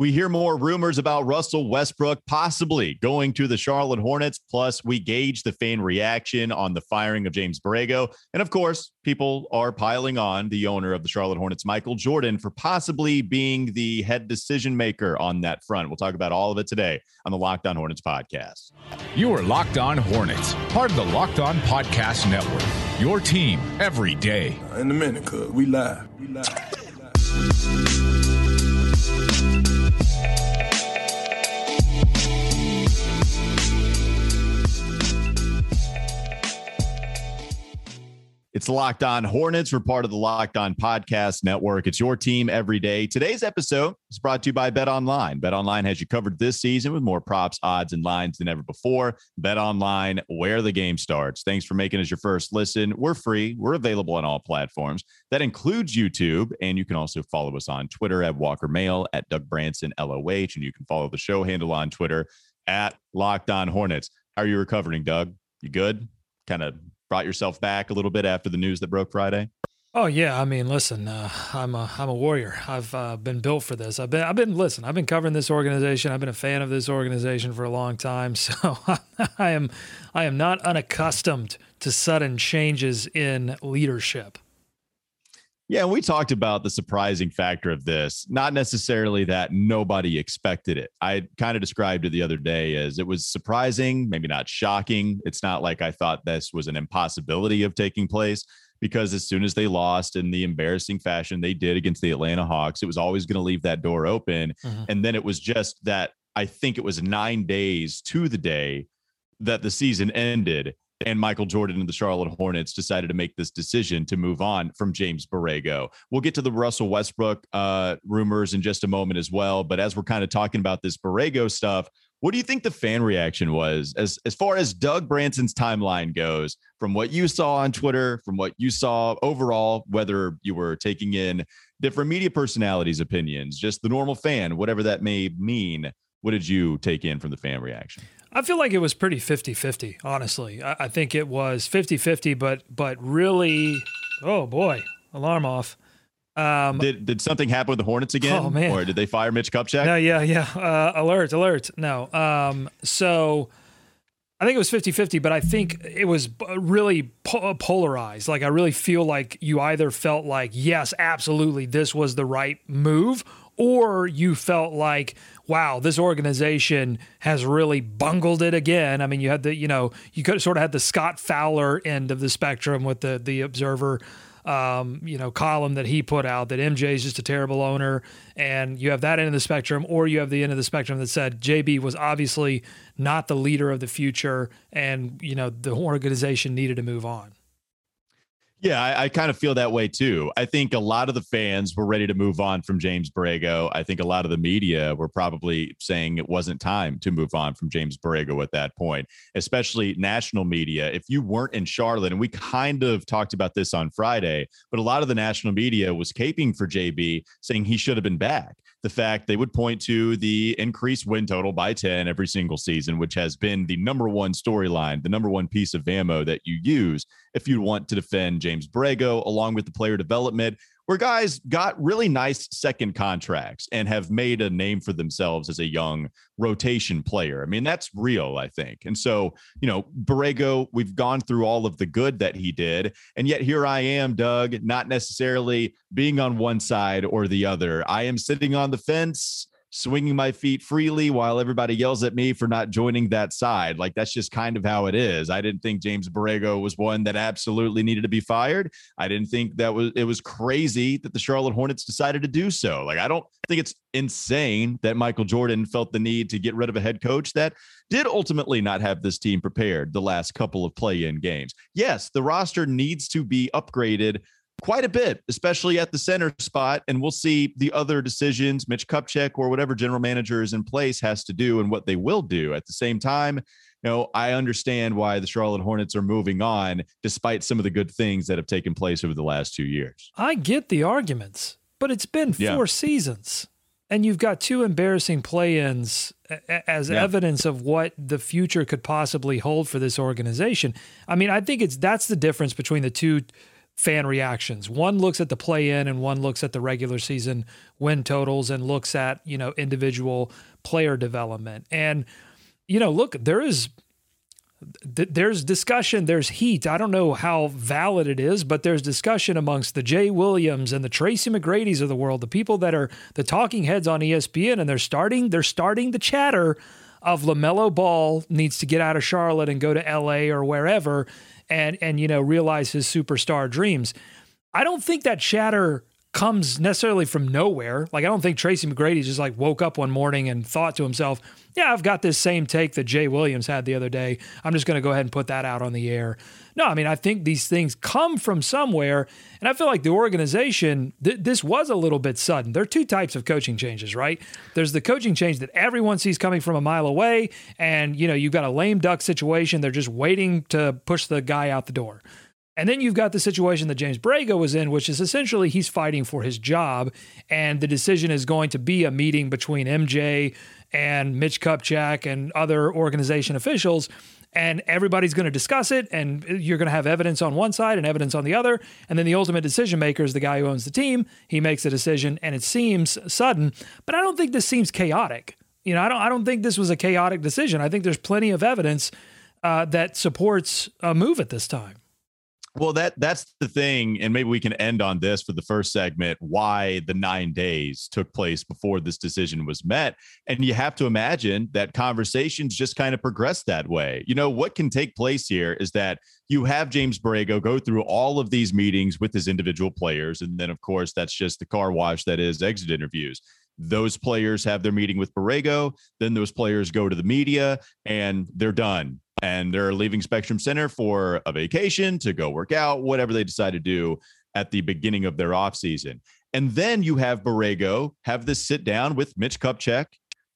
We hear more rumors about Russell Westbrook possibly going to the Charlotte Hornets. Plus, we gauge the fan reaction on the firing of James Borrego. And of course, people are piling on the owner of the Charlotte Hornets, Michael Jordan, for possibly being the head decision maker on that front. We'll talk about all of it today on the Locked On Hornets podcast. You are Locked On Hornets, part of the Locked On Podcast Network. Your team every day. In a minute, cuz we live. We live. It's Locked On Hornets. We're part of the Locked On Podcast Network. It's your team every day. Today's episode is brought to you by Bet Online. Bet Online has you covered this season with more props, odds, and lines than ever before. Bet Online, where the game starts. Thanks for making us your first listen. We're free. We're available on all platforms. That includes YouTube, and you can also follow us on Twitter at Walker Mail at Doug Branson LOH, and you can follow the show handle on Twitter at Locked On Hornets. How are you recovering, Doug? You good? Kind of brought yourself back a little bit after the news that broke Friday? Oh yeah, I mean, listen, uh, I'm a I'm a warrior. I've uh, been built for this. I've been I've been listen. I've been covering this organization. I've been a fan of this organization for a long time. So I am I am not unaccustomed to sudden changes in leadership. Yeah, we talked about the surprising factor of this, not necessarily that nobody expected it. I kind of described it the other day as it was surprising, maybe not shocking. It's not like I thought this was an impossibility of taking place because as soon as they lost in the embarrassing fashion they did against the Atlanta Hawks, it was always going to leave that door open. Mm-hmm. And then it was just that I think it was nine days to the day that the season ended and Michael Jordan and the Charlotte Hornets decided to make this decision to move on from James Borrego. We'll get to the Russell Westbrook uh, rumors in just a moment as well. But as we're kind of talking about this Borrego stuff, what do you think the fan reaction was as as far as Doug Branson's timeline goes? From what you saw on Twitter, from what you saw overall, whether you were taking in different media personalities' opinions, just the normal fan, whatever that may mean, what did you take in from the fan reaction? I feel like it was pretty 50 50, honestly. I, I, think it was 50 50, but but really, oh boy, alarm off. Um, did, did something happen with the Hornets again? Oh, man. Or did they fire Mitch Kupchak? No, yeah, yeah. Uh, alert, alert. No. Um, so I think it was 50 50, but I think it was really po- polarized. Like, I really feel like you either felt like, yes, absolutely, this was the right move, or you felt like, wow, this organization has really bungled it again. I mean, you had the, you know, you could sort of had the Scott Fowler end of the spectrum with the the Observer, um, you know, column that he put out that MJ is just a terrible owner, and you have that end of the spectrum, or you have the end of the spectrum that said JB was obviously not the leader of the future, and you know the organization needed to move on. Yeah, I, I, kind of feel that way too. I think a lot of the fans were ready to move on from James Borrego. I think a lot of the media were probably saying it wasn't time to move on from James Borrego at that point, especially national media. If you weren't in Charlotte, and we kind of talked about this on Friday, but a lot of the national media was caping for JB, saying he should have been back the fact they would point to the increased win total by 10 every single season, which has been the number one storyline, the number one piece of ammo that you use if you want to defend James Borrego, along with the player development where guys got really nice second contracts and have made a name for themselves as a young rotation player. I mean, that's real, I think. And so, you know, Borrego, we've gone through all of the good that he did. And yet here I am, Doug, not necessarily being on one side or the other. I am sitting on the fence swinging my feet freely while everybody yells at me for not joining that side. Like that's just kind of how it is. I didn't think James Borrego was one that absolutely needed to be fired. I didn't think that was it was crazy that the Charlotte Hornets decided to do so. Like I don't think it's insane that Michael Jordan felt the need to get rid of a head coach that did ultimately not have this team prepared the last couple of play-in games. Yes, the roster needs to be upgraded quite a bit, especially at the center spot. And we'll see the other decisions Mitch Kupchak or whatever general manager is in place has to do and what they will do. At the same time, you know, I understand why the Charlotte Hornets are moving on despite some of the good things that have taken place over the last two years. I get the arguments, but it's been four yeah. seasons. And you've got two embarrassing play ins as yeah. evidence of what the future could possibly hold for this organization. I mean, I think it's that's the difference between the two fan reactions. One looks at the play in and one looks at the regular season win totals and looks at, you know, individual player development. And, you know, look, there is there's discussion, there's heat. I don't know how valid it is, but there's discussion amongst the Jay Williams and the Tracy McGrady's of the world, the people that are the talking heads on ESPN, and they're starting they're starting the chatter of LaMelo Ball needs to get out of Charlotte and go to LA or wherever and and you know realize his superstar dreams. I don't think that chatter comes necessarily from nowhere. Like I don't think Tracy McGrady just like woke up one morning and thought to himself, "Yeah, I've got this same take that Jay Williams had the other day. I'm just going to go ahead and put that out on the air." No, I mean I think these things come from somewhere, and I feel like the organization th- this was a little bit sudden. There are two types of coaching changes, right? There's the coaching change that everyone sees coming from a mile away, and you know you've got a lame duck situation. They're just waiting to push the guy out the door. And then you've got the situation that James Borrego was in, which is essentially he's fighting for his job. And the decision is going to be a meeting between MJ and Mitch Kupchak and other organization officials. And everybody's going to discuss it. And you're going to have evidence on one side and evidence on the other. And then the ultimate decision maker is the guy who owns the team. He makes a decision and it seems sudden. But I don't think this seems chaotic. You know, I don't, I don't think this was a chaotic decision. I think there's plenty of evidence uh, that supports a move at this time. Well, that that's the thing, and maybe we can end on this for the first segment. Why the nine days took place before this decision was met, and you have to imagine that conversations just kind of progressed that way. You know what can take place here is that you have James Borrego go through all of these meetings with his individual players, and then of course that's just the car wash that is exit interviews those players have their meeting with Borrego. Then those players go to the media and they're done and they're leaving Spectrum Center for a vacation to go work out, whatever they decide to do at the beginning of their offseason. And then you have Borrego have this sit down with Mitch Kupchak,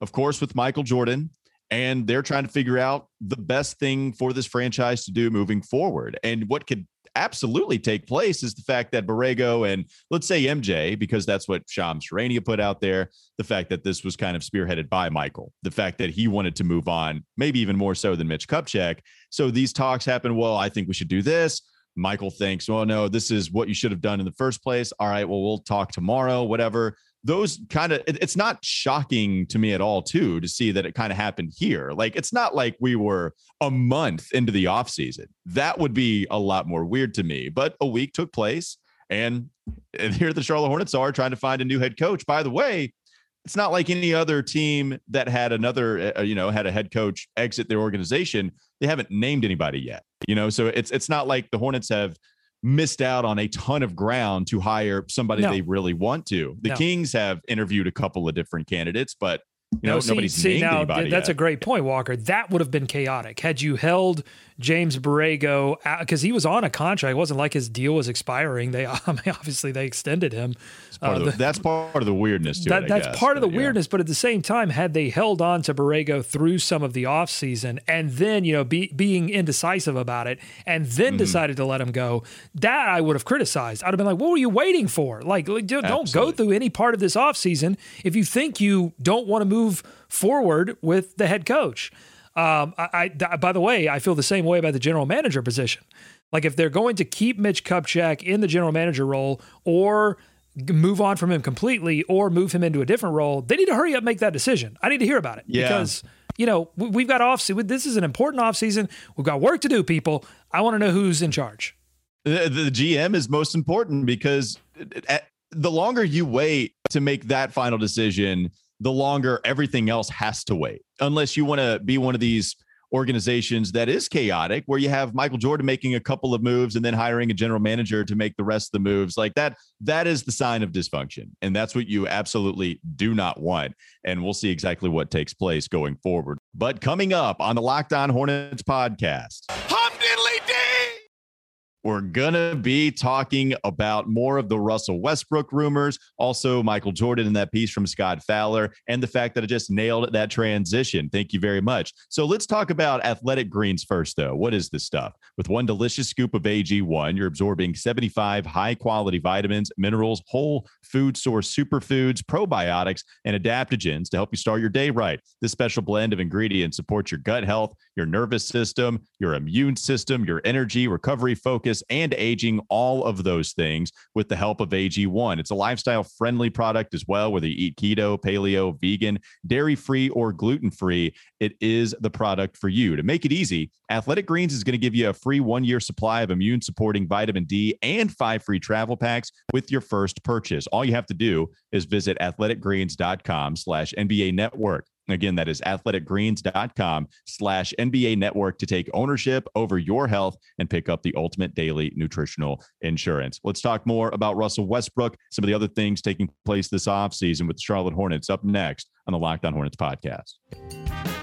of course, with Michael Jordan, and they're trying to figure out the best thing for this franchise to do moving forward. And what could absolutely take place is the fact that Borrego and let's say MJ, because that's what Shams Charania put out there, the fact that this was kind of spearheaded by Michael, the fact that he wanted to move on, maybe even more so than Mitch Kupchak. So these talks happen. Well, I think we should do this. Michael thinks, well, no, this is what you should have done in the first place. All right, well, we'll talk tomorrow, whatever those kind of it, it's not shocking to me at all too to see that it kind of happened here. Like it's not like we were a month into the off season. That would be a lot more weird to me but a week took place and, and here the charlotte hornets are trying to find a new head coach. By the way it's not like any other team that had another uh, you know had a head coach exit their organization. They haven't named anybody yet you know? So it's it's not like the hornets have missed out on a ton of ground to hire somebody no. they really want to. The no. Kings have interviewed a couple of different candidates, but you know, no, see, nobody's see, named now, anybody. That's yet. a great point, Walker. That would have been chaotic had you held James Borrego because he was on a contract. It wasn't like his deal was expiring. They I mean, obviously they extended him. Uh, the, that's part of the weirdness that, it, that's guess, part of the yeah. weirdness. But at the same time, had they held on to Borrego through some of the offseason and then you know be, being indecisive about it and then mm-hmm. decided to let him go, that I would have criticized. I'd have been like, what were you waiting for? Like, don't Absolutely. go through any part of this offseason if you think you don't want to move forward with the head coach. Um, I, I, by the way, I feel the same way about the general manager position. Like if they're going to keep Mitch Kupchak in the general manager role or move on from him completely or move him into a different role, they need to hurry up make that decision. I need to hear about it yeah. because you know we've got off. Season. This is an important off season. We've got work to do, people. I want to know who's in charge. The, the GM is most important because the longer you wait to make that final decision, the longer everything else has to wait. Unless you want to be one of these organizations that is chaotic, where you have Michael Jordan making a couple of moves and then hiring a general manager to make the rest of the moves. Like that, that is the sign of dysfunction. And that's what you absolutely do not want. And we'll see exactly what takes place going forward. But coming up on the Locked On Hornets podcast. We're going to be talking about more of the Russell Westbrook rumors, also Michael Jordan in that piece from Scott Fowler, and the fact that it just nailed that transition. Thank you very much. So let's talk about athletic greens first, though. What is this stuff? With one delicious scoop of AG1, you're absorbing 75 high quality vitamins, minerals, whole food source superfoods, probiotics, and adaptogens to help you start your day right. This special blend of ingredients supports your gut health, your nervous system, your immune system, your energy, recovery, focus fitness and aging, all of those things with the help of AG1. It's a lifestyle friendly product as well, whether you eat keto, paleo, vegan, dairy free, or gluten free. It is the product for you. To make it easy, Athletic Greens is going to give you a free one year supply of immune supporting vitamin D and five free travel packs with your first purchase. All you have to do is visit athleticgreens.com slash NBA network. Again, that is athleticgreens.com slash NBA network to take ownership over your health and pick up the ultimate daily nutritional insurance. Let's talk more about Russell Westbrook, some of the other things taking place this offseason with the Charlotte Hornets up next on the Locked On Hornets podcast.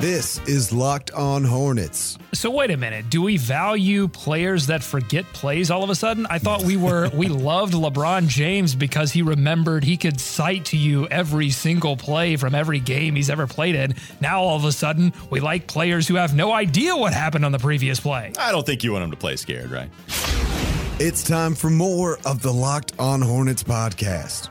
This is Locked On Hornets. So wait a minute. Do we value players that forget plays all of a sudden? I thought we were we loved LeBron James because he remembered he could cite to you every single play from every game he's ever played in. Now all of a sudden, we like players who have no idea what happened on the previous play. I don't think you want them to play scared, right? It's time for more of the Locked On Hornets podcast.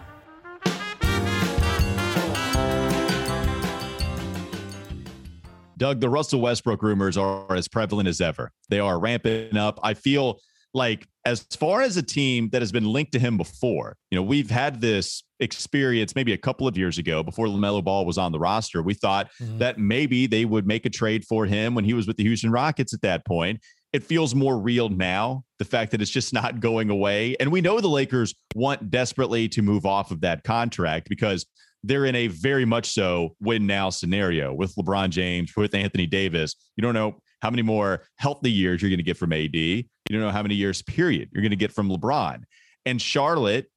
Doug, the Russell Westbrook rumors are as prevalent as ever. They are ramping up. I feel like as far as a team that has been linked to him before, you know, we've had this experience maybe a couple of years ago before LaMelo Ball was on the roster. We thought mm-hmm. that maybe they would make a trade for him when he was with the Houston Rockets at that point. It feels more real now, the fact that it's just not going away. And we know the Lakers want desperately to move off of that contract because they're in a very much so win now scenario with LeBron James, with Anthony Davis. You don't know how many more healthy years you're going to get from AD. You don't know how many years, period, you're going to get from LeBron. And Charlotte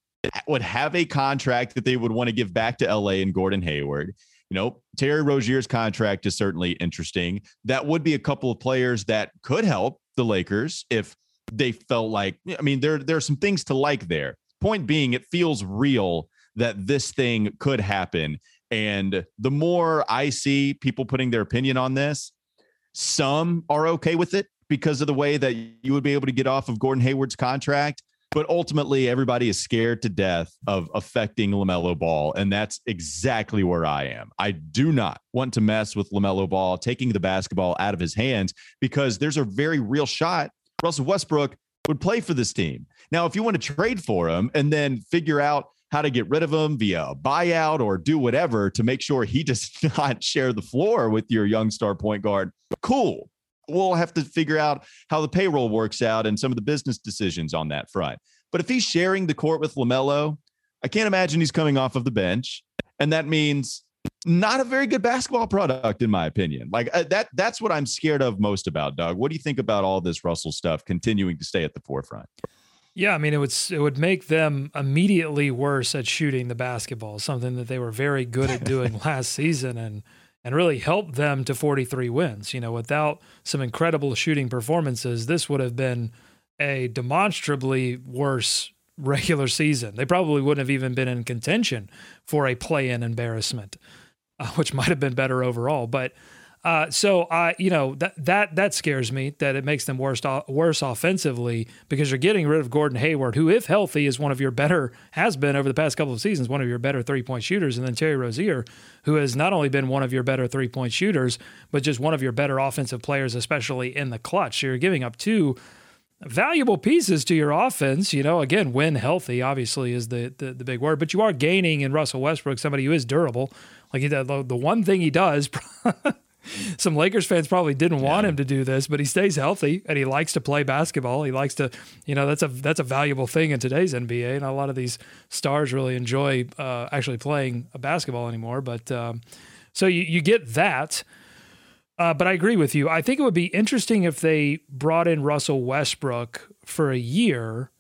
would have a contract that they would want to give back to LA and Gordon Hayward. You know, Terry Rozier's contract is certainly interesting. That would be a couple of players that could help the Lakers if they felt like, I mean, there, there are some things to like there. Point being, it feels real that this thing could happen. And the more I see people putting their opinion on this, some are okay with it because of the way that you would be able to get off of Gordon Hayward's contract. But ultimately, everybody is scared to death of affecting LaMelo Ball. And that's exactly where I am. I do not want to mess with LaMelo Ball, taking the basketball out of his hands because there's a very real shot Russell Westbrook would play for this team. Now, if you want to trade for him and then figure out how to get rid of him via a buyout or do whatever to make sure he does not share the floor with your young star point guard. Cool. We'll have to figure out how the payroll works out and some of the business decisions on that front. But if he's sharing the court with LaMelo, I can't imagine he's coming off of the bench. And that means not a very good basketball product, in my opinion. Like uh, that, that's what I'm scared of most about, Doug. What do you think about all this Russell stuff continuing to stay at the forefront? Yeah, I mean it would it would make them immediately worse at shooting the basketball, something that they were very good at doing last season and and really helped them to 43 wins. You know, without some incredible shooting performances, this would have been a demonstrably worse regular season. They probably wouldn't have even been in contention for a play-in embarrassment, uh, which might have been better overall, but uh, so I, you know, that that that scares me that it makes them worse worse offensively because you're getting rid of Gordon Hayward, who, if healthy, is one of your better has been over the past couple of seasons, one of your better three point shooters, and then Terry Rozier, who has not only been one of your better three point shooters, but just one of your better offensive players, especially in the clutch. So you're giving up two valuable pieces to your offense. You know, again, when healthy, obviously is the, the, the big word, but you are gaining in Russell Westbrook, somebody who is durable. Like the, the one thing he does some Lakers fans probably didn't yeah. want him to do this, but he stays healthy and he likes to play basketball. He likes to, you know, that's a that's a valuable thing in today's NBA. And a lot of these stars really enjoy uh, actually playing basketball anymore. But um, so you you get that. Uh, but I agree with you. I think it would be interesting if they brought in Russell Westbrook for a year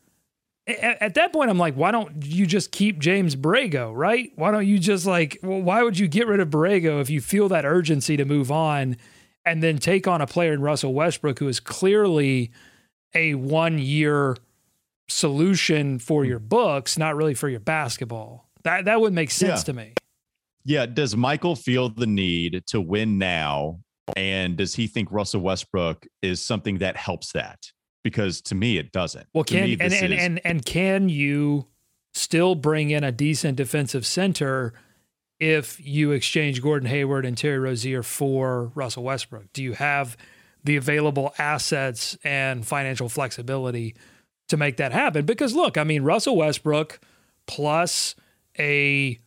at, at, that point, I'm like, why don't you just keep James Borrego, right? Why don't you just like, well, why would you get rid of Borrego if you feel that urgency to move on and then take on a player in Russell Westbrook who is clearly a one year solution for hmm. your books, not really for your basketball? That, that would make sense yeah. to me. Yeah. Does Michael feel the need to win now? And does he think Russell Westbrook is something that helps that? Because to me it doesn't. Well, can me, and, and, is, and and can you still bring in a decent defensive center if you exchange Gordon Hayward and Terry Rozier for Russell Westbrook? Do you have the available assets and financial flexibility to make that happen. Because look, I mean, Russell Westbrook plus a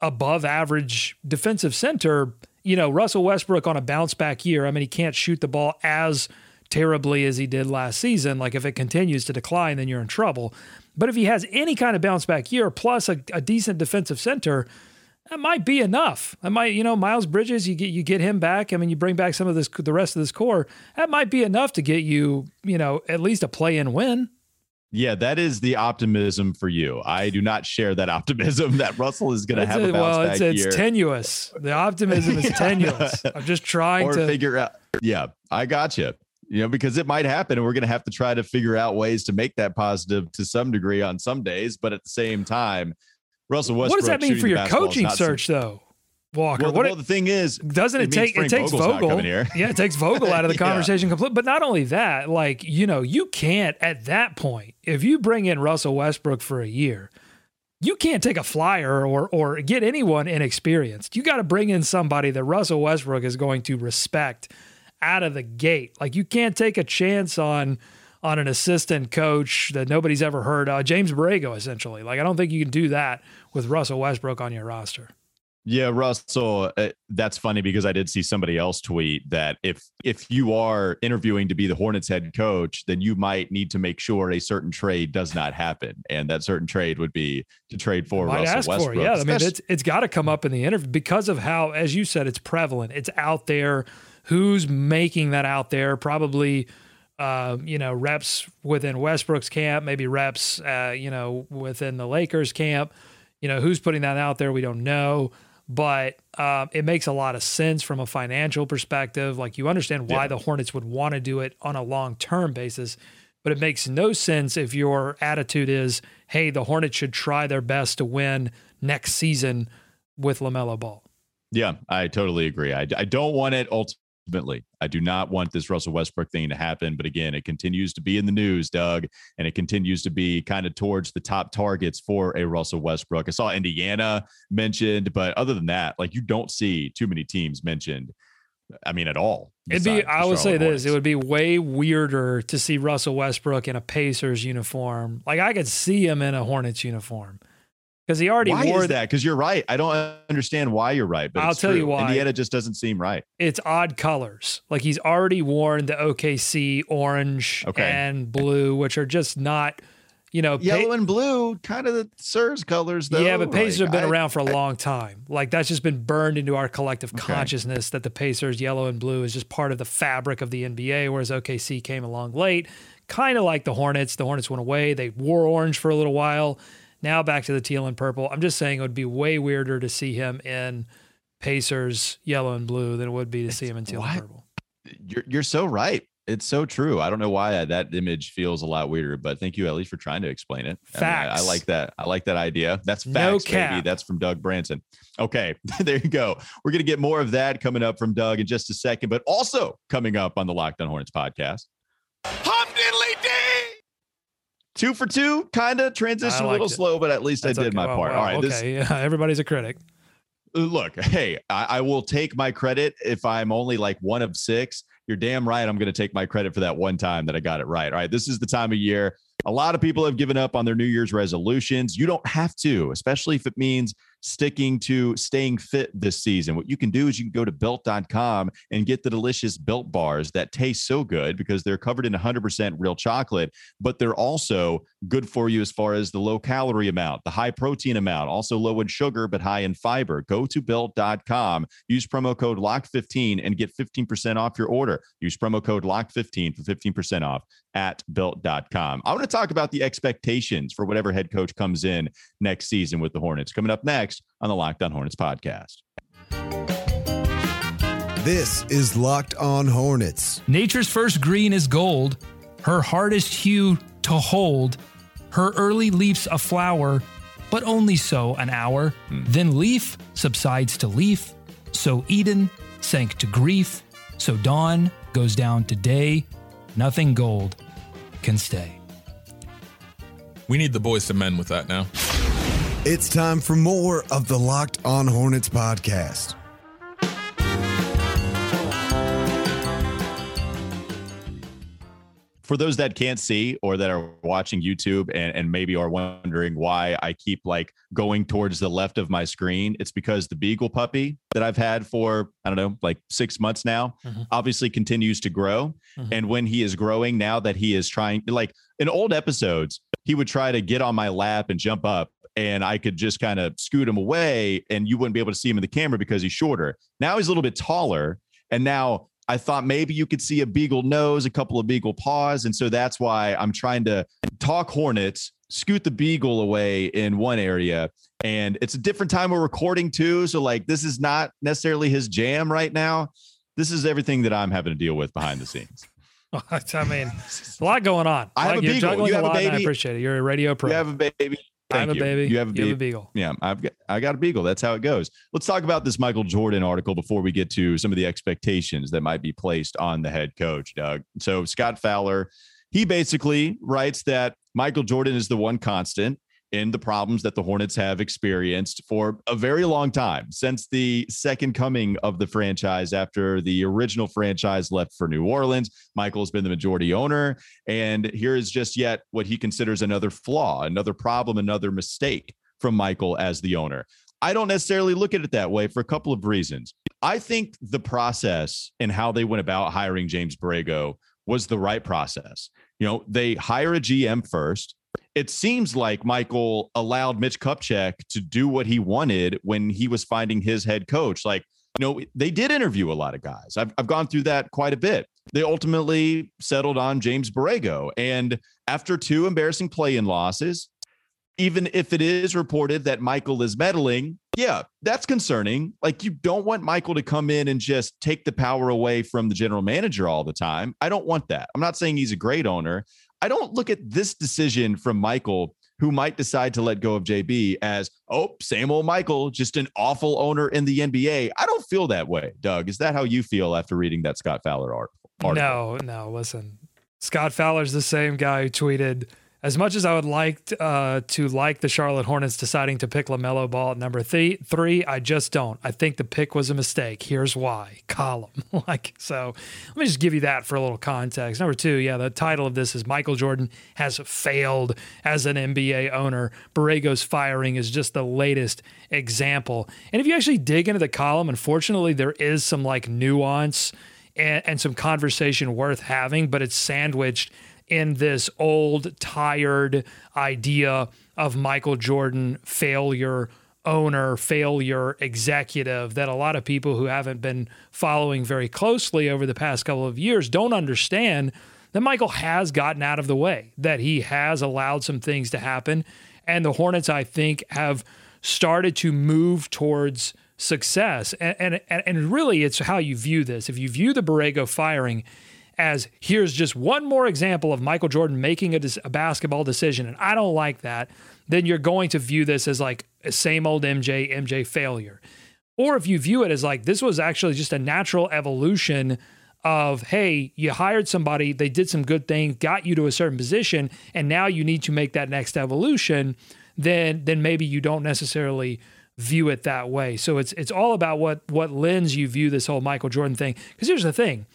above average defensive center, you know, Russell Westbrook on a bounce back year, I mean, he can't shoot the ball as terribly as he did last season. Like if it continues to decline, then you're in trouble. But if he has any kind of bounce back year plus a, a decent defensive center, that might be enough. That might, you know, Miles Bridges, you get you get him back. I mean, you bring back some of this the rest of this core. That might be enough to get you, you know, at least a play in win. Yeah, that is the optimism for you. I do not share that optimism that Russell is going to have a, a bounce well, back it's, year. It's tenuous. The optimism is yeah. tenuous. I'm just trying to figure out. Yeah, I got you. You know, because it might happen, and we're going to have to try to figure out ways to make that positive to some degree on some days. But at the same time, Russell Westbrook. What does that mean for your coaching search, some, though? Walker. Well, what well, the thing is, doesn't it, it take it takes Vogel's Vogel? Yeah, it takes Vogel out of the yeah. conversation completely. But not only that, like you know, you can't at that point if you bring in Russell Westbrook for a year, you can't take a flyer or or get anyone inexperienced. You got to bring in somebody that Russell Westbrook is going to respect out of the gate. Like you can't take a chance on on an assistant coach that nobody's ever heard of, James Borrego, essentially. Like I don't think you can do that with Russell Westbrook on your roster. Yeah, Russell, uh, that's funny because I did see somebody else tweet that if if you are interviewing to be the Hornets head coach, then you might need to make sure a certain trade does not happen, and that certain trade would be to trade for Russell Westbrook. For. Yeah, I mean it's it's got to come up in the interview because of how, as you said, it's prevalent. It's out there. Who's making that out there? Probably. Uh, you know, reps within Westbrook's camp, maybe reps, uh, you know, within the Lakers camp. You know, who's putting that out there? We don't know but uh, it makes a lot of sense from a financial perspective. Like you understand why yeah. the Hornets would want to do it on a long term basis, but it makes no sense if your attitude is, hey, the Hornets should try their best to win next season with LaMelo Ball. Yeah, I totally agree. I, I don't want it ultimately ultimately. I do not want this Russell Westbrook thing to happen. But again, it continues to be in the news, Doug, and it continues to be kind of towards the top targets for a Russell Westbrook. I saw Indiana mentioned, but other than that, like you don't see too many teams mentioned. I mean, at all. It'd be. I would say this: it would be way weirder to see Russell Westbrook in a Pacers uniform. Like I could see him in a Hornets uniform because he already why wore is that? Because you're right. I don't understand why you're right, but I'll tell true. you why. Indiana just doesn't seem right. It's odd colors. Like he's already worn the OKC orange okay. and blue, which are just not, you know, yellow pa- and blue, kind of the Sirs colors, though. Yeah, but Pacers like, have been I, around for a I, long time. Like that's just been burned into our collective okay. consciousness that the Pacers yellow and blue is just part of the fabric of the NBA, whereas OKC came along late. Kind of like the Hornets. The Hornets went away. They wore orange for a little while now back to the teal and purple. I'm just saying it would be way weirder to see him in Pacers yellow and blue than it would be to see him in teal what? and purple. You're you're so right. It's so true. I don't know why that image feels a lot weirder, but thank you at least for trying to explain it. Facts. I, mean, I, I like that. I like that idea. That's facts, no baby. That's from Doug Branson. Okay, there you go. We're gonna get more of that coming up from Doug in just a second, but also coming up on the Locked On Hornets podcast. Two for two, kind of transition a little it. slow, but at least That's I did okay. my well, part. Well, All right, okay. This, yeah, everybody's a critic. Uh, look, hey, I, I, will take my credit if I'm only like one of six. You're damn right. I'm going to take my credit for that one time that I got it right. All right, this is the time of year. A lot of people have given up on their New Year's resolutions. You don't have to, especially if it means sticking to staying fit this season. What you can do is you can go to built.com and get the delicious built bars that taste so good because they're covered in 100% real chocolate, but they're also good for you as far as the low calorie amount, the high protein amount, also low in sugar, but high in fiber. Go to built.com, use promo code LOCK15 and get 15% off your order. Use promo code LOCK15 for 15% off at built.com. I want to talk about the expectations for whatever head coach comes in next season with the Hornets. Coming up next next on the Locked On Hornets podcast. This is Locked On Hornets. Nature's first green is gold, her hardest hue to hold, her early leaves a flower, but only so an hour. Hmm. Then leaf subsides to leaf, so Eden sank to grief, so dawn goes down to day. Nothing gold can stay. We need the boys to mend with that now. It's time for more of the Locked On Hornets podcast. for those that can't see or that are watching YouTube and, and maybe are wondering why I keep like going towards the left of my screen, it's because the Beagle puppy that I've had for, I don't know, like six months now, mm-hmm. obviously continues to grow. Mm-hmm. And when he is growing, now that he is trying, like in old episodes, he would try to get on my lap and jump up and I could just kind of scoot him away and you wouldn't be able to see him in the camera because he's shorter. Now he's a little bit taller. And now I thought maybe you could see a beagle nose, a couple of beagle paws. And so that's why I'm trying to talk hornets, scoot the beagle away in one area. And it's a different time of recording too. So, like, this is not necessarily his jam right now. This is everything that I'm having to deal with behind the scenes. I mean, a lot going on. I have like a beagle. You have a baby. I appreciate it. You're a radio pro. You have a baby. Thank I have you. a baby. You have a, you have a beagle. Yeah, I've got I got a beagle. That's how it goes. Let's talk about this Michael Jordan article before we get to some of the expectations that might be placed on the head coach, Doug. So Scott Fowler, he basically writes that Michael Jordan is the one constant in the problems that the Hornets have experienced for a very long time since the second coming of the franchise after the original franchise left for New Orleans. Michael's been the majority owner. And here is just yet what he considers another flaw, another problem, another mistake from Michael as the owner. I don't necessarily look at it that way for a couple of reasons. I think the process and how they went about hiring James Borrego was the right process. You know, they hire a GM first it seems like Michael allowed Mitch Kupchak to do what he wanted when he was finding his head coach. Like, you know, they did interview a lot of guys. I've, I've gone through that quite a bit. They ultimately settled on James Borrego. And after two embarrassing play in losses, even if it is reported that Michael is meddling, yeah, that's concerning. Like, you don't want Michael to come in and just take the power away from the general manager all the time. I don't want that. I'm not saying he's a great owner. I don't look at this decision from Michael, who might decide to let go of JB, as, oh, same old Michael, just an awful owner in the NBA. I don't feel that way, Doug. Is that how you feel after reading that Scott Fowler article? No, no, listen. Scott Fowler's the same guy who tweeted, as much as I would like uh, to like the Charlotte Hornets deciding to pick LaMelo Ball at number th- three, I just don't. I think the pick was a mistake. Here's why. Column. like so. Let me just give you that for a little context. Number two, yeah, the title of this is Michael Jordan has failed as an NBA owner. Borrego's firing is just the latest example. And if you actually dig into the column, unfortunately, there is some like nuance and, and some conversation worth having, but it's sandwiched in this old, tired idea of Michael Jordan failure owner, failure executive that a lot of people who haven't been following very closely over the past couple of years don't understand that Michael has gotten out of the way, that he has allowed some things to happen. And the Hornets, I think, have started to move towards success. And, and, and really, it's how you view this. If you view the Borrego firing as here's just one more example of Michael Jordan making a, a, basketball decision, and I don't like that, then you're going to view this as like a same old MJ, MJ failure. Or if you view it as like this was actually just a natural evolution of, hey, you hired somebody, they did some good things, got you to a certain position, and now you need to make that next evolution, then then maybe you don't necessarily view it that way. So it's it's all about what what lens you view this whole Michael Jordan thing. Because here's the thing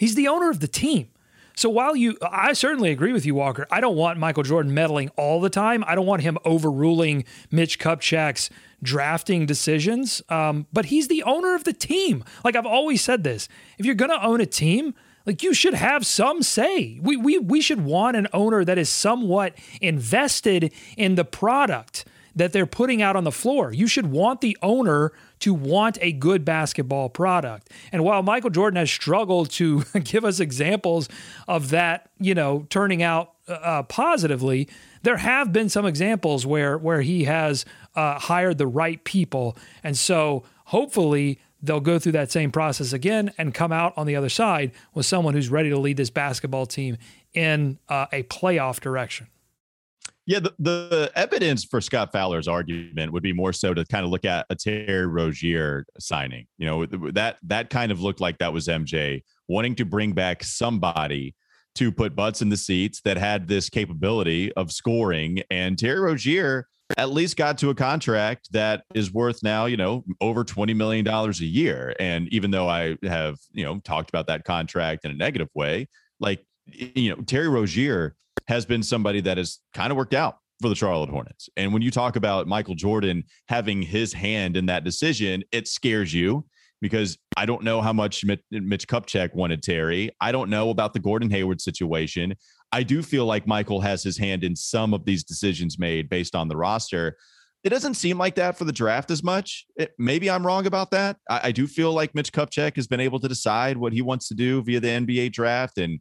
He's the owner of the team. So while you, I certainly agree with you, Walker. I don't want Michael Jordan meddling all the time. I don't want him overruling Mitch Kupchak's drafting decisions. Um, but he's the owner of the team. Like I've always said this: if you're going to own a team, like you should have some say. We we we should want an owner that is somewhat invested in the product that they're putting out on the floor. You should want the owner to want a good basketball product. And while Michael Jordan has struggled to give us examples of that, you know, turning out uh, positively, there have been some examples where where he has uh, hired the right people, and so hopefully they'll go through that same process again and come out on the other side with someone who's ready to lead this basketball team in uh, a playoff direction. Yeah, the, the evidence for Scott Fowler's argument would be more so to kind of look at a Terry Rozier signing. You know, that that kind of looked like that was MJ wanting to bring back somebody to put butts in the seats that had this capability of scoring. And Terry Rozier at least got to a contract that is worth now, you know, over $20 million a year. And even though I have, you know, talked about that contract in a negative way, like you know, Terry Rozier has been somebody that has kind of worked out for the Charlotte Hornets. And when you talk about Michael Jordan having his hand in that decision, it scares you because I don't know how much Mitch, Kupchak wanted Terry. I don't know about the Gordon Hayward situation. I do feel like Michael has his hand in some of these decisions made based on the roster. It doesn't seem like that for the draft as much. It, maybe I'm wrong about that. I, I, do feel like Mitch Kupchak has been able to decide what he wants to do via the NBA draft. And,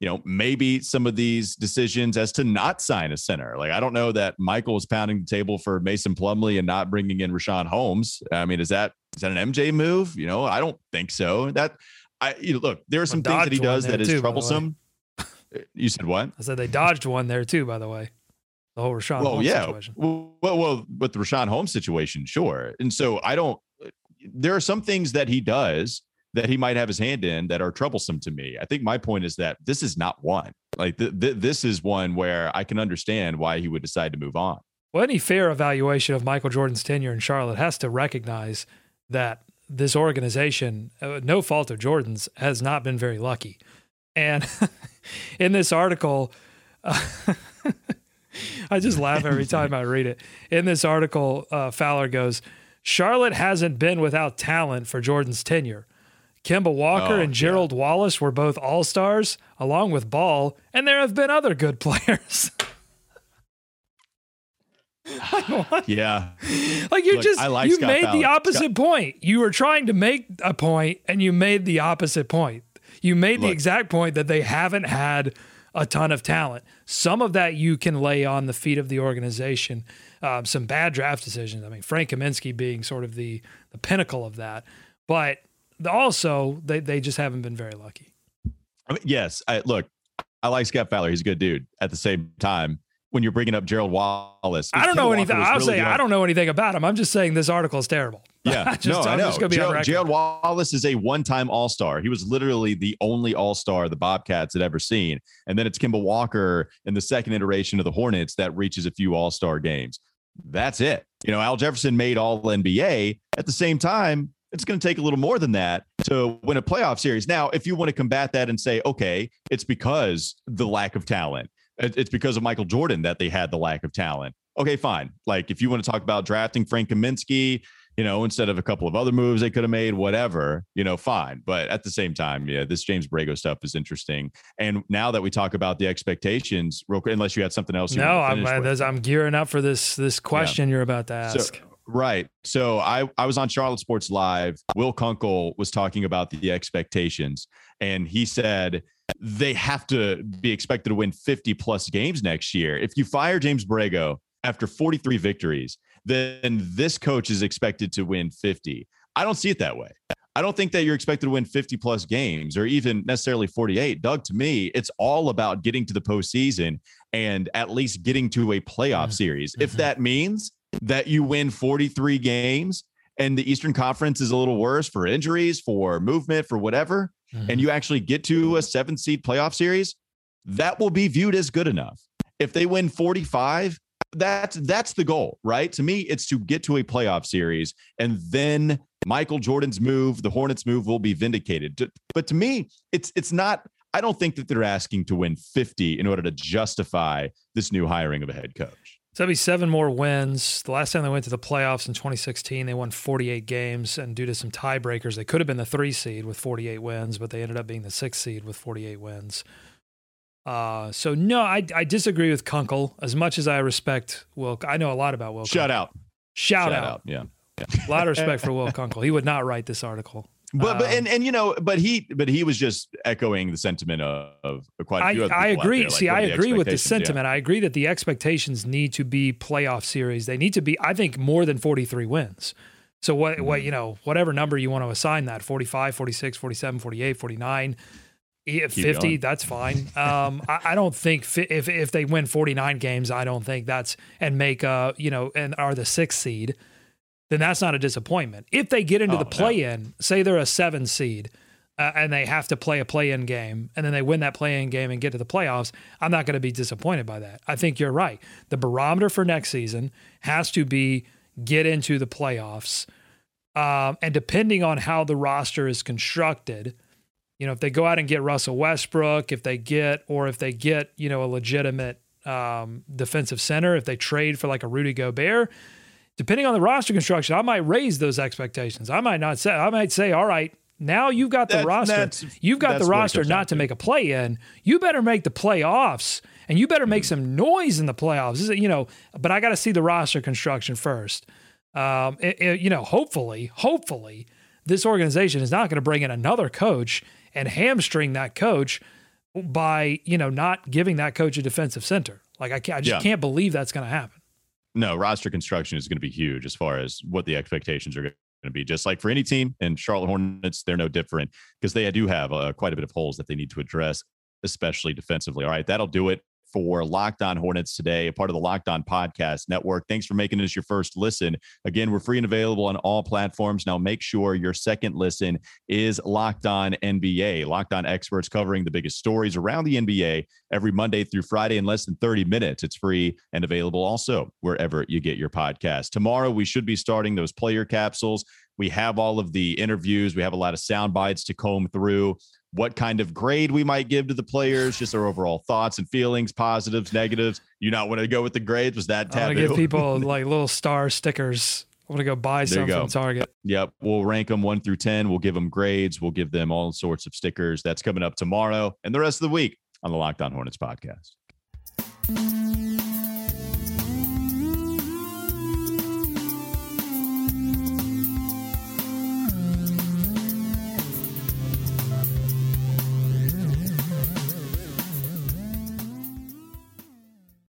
you know, maybe some of these decisions as to not sign a center. Like, I don't know that Michael is pounding the table for Mason Plumlee and not bringing in Richaun Holmes. I mean, is that is that an MJ move? You know, I don't think so. That I you know, look, there are some things that he does that is too, troublesome. You said what? I said they dodged one there too, by the way. The whole Richaun well, Holmes yeah. situation. Well, well, well, with the Richaun Holmes situation, sure. And so I don't there are some things that he does that he might have his hand in that are troublesome to me. I think my point is that this is not one. Like th- th- this is one where I can understand why he would decide to move on. Well, any fair evaluation of Michael Jordan's tenure in Charlotte has to recognize that this organization, uh, no fault of Jordan's, has not been very lucky. And in this article, uh, I just laugh every time I read it. In this article, uh, Fowler goes, Charlotte hasn't been without talent for Jordan's tenure. Kemba Walker oh, and Gerald yeah. Wallace were both all stars, along with Ball, and there have been other good players. yeah. Like you just like you Scott made the opposite Scott. point. You were trying to make a point and you made the opposite point. You made Look. the exact point that they haven't had a ton of talent. Some of that you can lay on the feet of the organization. Um, some bad draft decisions. I mean, Frank Kaminsky being sort of the the pinnacle of that, but also they they just haven't been very lucky. I mean, yes, I, look, I like Scott Fowler. He's a good dude. At the same time, when you're bringing up Gerald Wallace. I don't know anything. I'll really say I don't know anything about him. I'm just saying this article is terrible. Yeah, just, no, I'm I know. Gerald, Gerald, Wallace is a one-time All-Star. He was literally the only All-Star the Bobcats had ever seen, and then it's Kemba Walker in the second iteration of the Hornets that reaches a few All-Star games. That's it. You know, Al Jefferson made All NBA. At the same time, it's going to take a little more than that to win a playoff series. Now, if you want to combat that and say, okay, it's because the lack of talent it's because of Michael Jordan that they had the lack of talent. Okay, fine. Like if you want to talk about drafting Frank Kaminsky, you know, instead of a couple of other moves they could have made, whatever, you know, fine. But at the same time, yeah, this James Borrego stuff is interesting. And now that we talk about the expectations, real quick, unless you had something else. no, I'm, uh, I'm gearing up for this this question yeah. you're about to ask. So, right. So I I was on Charlotte Sports Live. Will Kunkel was talking about the expectations, and he said they have to be expected to win 50 plus games next year. If you fire James Borrego after 43 victories, then this coach is expected to win 50. I don't see it that way. I don't think that you're expected to win 50 plus games or even necessarily 48. Doug, to me, it's all about getting to the postseason and at least getting to a playoff mm-hmm. series. Mm-hmm. If that means that you win 43 games and the Eastern Conference is a little worse for injuries, for movement, for whatever, mm-hmm. and you actually get to a seven seed playoff series, that will be viewed as good enough. If they win 45, that's that's the goal, right? To me, it's to get to a playoff series and then Michael Jordan's move, the Hornets move will be vindicated. But to me, it's it's not I don't think that they're asking to win 50 in order to justify this new hiring of a head coach. So that'd be seven more wins. The last time they went to the playoffs in 2016, they won 48 games, and due to some tiebreakers, they could have been the three seed with 48 wins, but they ended up being the six seed with 48 wins. Uh, so no, I, I disagree with Kunkel as much as I respect Will. I know a lot about Will. Shout Kunkel. out. Shout, Shout out. out. Yeah. yeah. a lot of respect for Will Kunkel. He would not write this article. But, but and um, and you know, but he but he was just echoing the sentiment of, of quite a few. I, I agree. Like, See, I agree with the sentiment. Yeah. I agree that the expectations need to be playoff series. They need to be, I think, more than 43 wins. So what mm-hmm. what you know, whatever number you want to assign that, 45, 46, 47, 48, 49. 50 that's fine um, I, I, don't think fi- if if they win 49 games i don't think that's and make uh you know and are the sixth seed then that's not a disappointment. If they get into oh, the play in, no. say they're a seven seed uh, and they have to play a play in game and then they win that play in game and get to the playoffs, I'm not going to be disappointed by that. I think you're right. The barometer for next season has to be get into the playoffs. Um, and depending on how the roster is constructed, you know, if they go out and get Russell Westbrook, if they get, or if they get, you know, a legitimate um, defensive center, if they trade for like a Rudy Gobert, depending on the roster construction, I might raise those expectations. I might not say, I might say, all right, now you've got the roster. that's- You've got the roster not to make a play in. You better make the playoffs and you better make Mm-hmm. some noise in the playoffs. Is, you know, but I got to see the roster construction first. Um, it- it- you know, hopefully, hopefully, this organization is not going to bring in another coach and hamstring that coach by you know not giving that coach a defensive center. Like I, can't, I just Yeah. can't believe that's going to happen. No, roster construction is going to be huge as far as what the expectations are going to be. Just like for any team, and Charlotte Hornets, they're no different because they do have uh, quite a bit of holes that they need to address, especially defensively. All right, that'll do it for Locked On Hornets today, a part of the Locked On Podcast Network. Thanks for making this your first listen. Again, we're free and available on all platforms. Now, make sure your second listen is Locked On NBA. Locked On experts covering the biggest stories around the NBA every Monday through Friday in less than 30 minutes. It's free and available also wherever you get your podcast. Tomorrow, we should be starting those player capsules. We have all of the interviews, we have a lot of sound bites to comb through. What kind of grade we might give to the players, just our overall thoughts and feelings, positives, negatives. You not want to go with the grades? Was that taboo? I'm taboo? gonna give people like little star stickers. I'm gonna go buy some go. from Target. Yep. We'll rank them one through 10. We'll give them grades. We'll give them all sorts of stickers. That's coming up tomorrow and the rest of the week on the Locked On Hornets podcast.